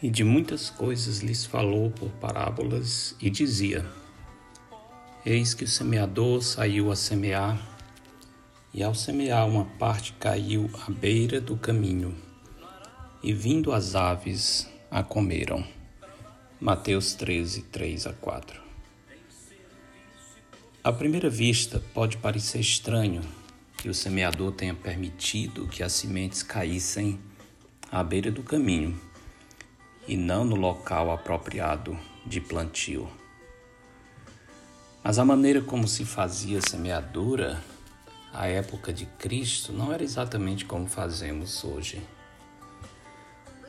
E de muitas coisas lhes falou por parábolas e dizia: Eis que o semeador saiu a semear, e ao semear uma parte caiu à beira do caminho, e vindo as aves a comeram. Mateus 13, 3 a 4. À primeira vista, pode parecer estranho que o semeador tenha permitido que as sementes caíssem à beira do caminho e não no local apropriado de plantio. Mas a maneira como se fazia semeadura à época de Cristo não era exatamente como fazemos hoje.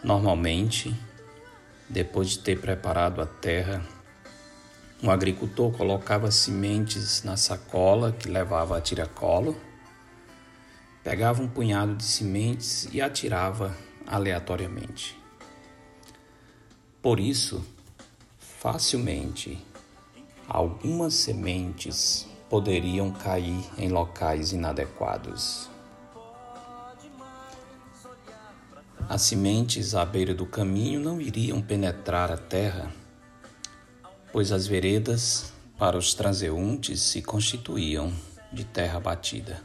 Normalmente, depois de ter preparado a terra, um agricultor colocava sementes na sacola que levava a tiracolo, pegava um punhado de sementes e atirava aleatoriamente. Por isso, facilmente, algumas sementes poderiam cair em locais inadequados. As sementes à beira do caminho não iriam penetrar a terra, pois as veredas para os transeuntes se constituíam de terra batida.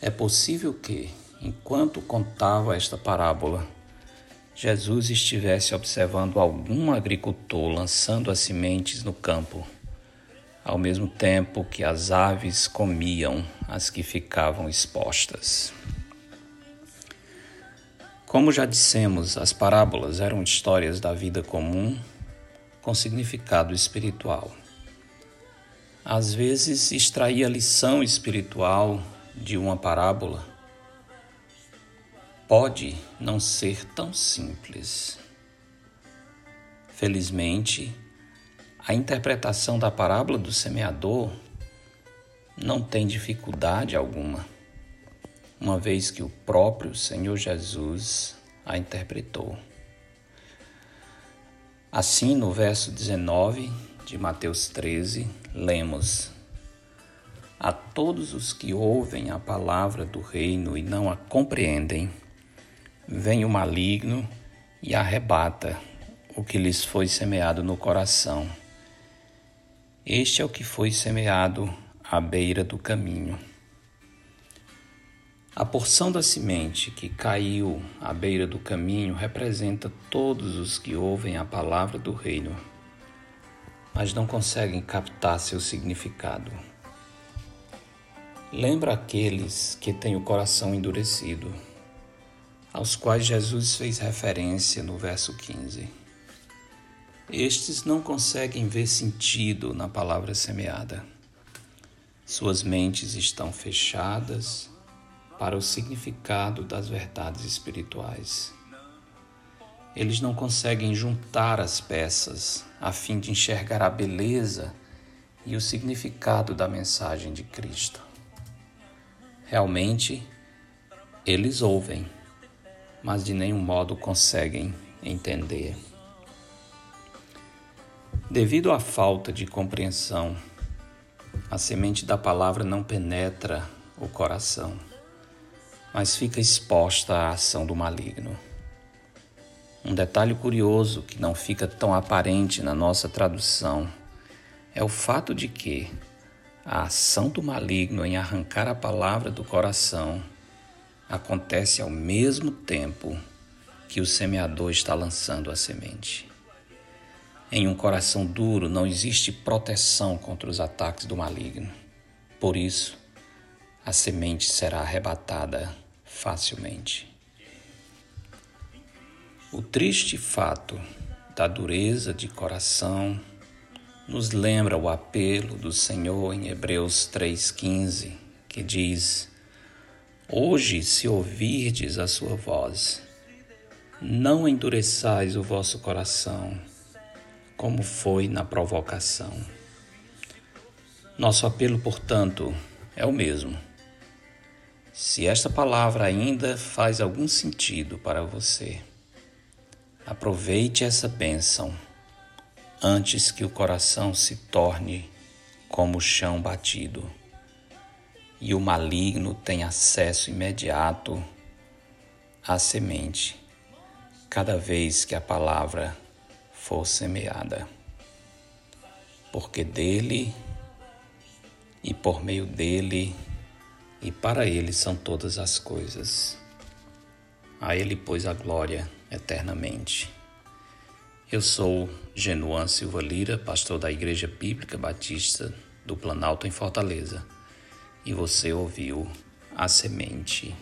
É possível que, enquanto contava esta parábola, Jesus estivesse observando algum agricultor lançando as sementes no campo, ao mesmo tempo que as aves comiam as que ficavam expostas. Como já dissemos, as parábolas eram histórias da vida comum com significado espiritual. Às vezes, extraía lição espiritual de uma parábola pode não ser tão simples. Felizmente, a interpretação da parábola do semeador não tem dificuldade alguma, uma vez que o próprio Senhor Jesus a interpretou. Assim, no verso 19 de Mateus 13, lemos: A todos os que ouvem a palavra do reino e não a compreendem, vem o maligno e arrebata o que lhes foi semeado no coração. Este é o que foi semeado à beira do caminho. A porção da semente que caiu à beira do caminho representa todos os que ouvem a palavra do reino, mas não conseguem captar seu significado. Lembra aqueles que têm o coração endurecido aos quais Jesus fez referência no verso 15. Estes não conseguem ver sentido na palavra semeada. Suas mentes estão fechadas para o significado das verdades espirituais. Eles não conseguem juntar as peças a fim de enxergar a beleza e o significado da mensagem de Cristo. Realmente, eles ouvem, mas de nenhum modo conseguem entender. Devido à falta de compreensão, a semente da palavra não penetra o coração, mas fica exposta à ação do maligno. Um detalhe curioso que não fica tão aparente na nossa tradução é o fato de que a ação do maligno em arrancar a palavra do coração acontece ao mesmo tempo que o semeador está lançando a semente. Em um coração duro não existe proteção contra os ataques do maligno. Por isso, a semente será arrebatada facilmente. O triste fato da dureza de coração nos lembra o apelo do Senhor em Hebreus 3,15, que diz: Hoje, se ouvirdes a sua voz, não endureçais o vosso coração, como foi na provocação. Nosso apelo, portanto, é o mesmo. Se esta palavra ainda faz algum sentido para você, aproveite essa bênção antes que o coração se torne como chão batido e o maligno tem acesso imediato à semente, cada vez que a palavra for semeada. Porque dele e por meio dele e para ele são todas as coisas. A ele, pois, a glória eternamente. Eu sou Genuan Silva Lira, pastor da Igreja Bíblica Batista do Planalto em Fortaleza, e você ouviu a semente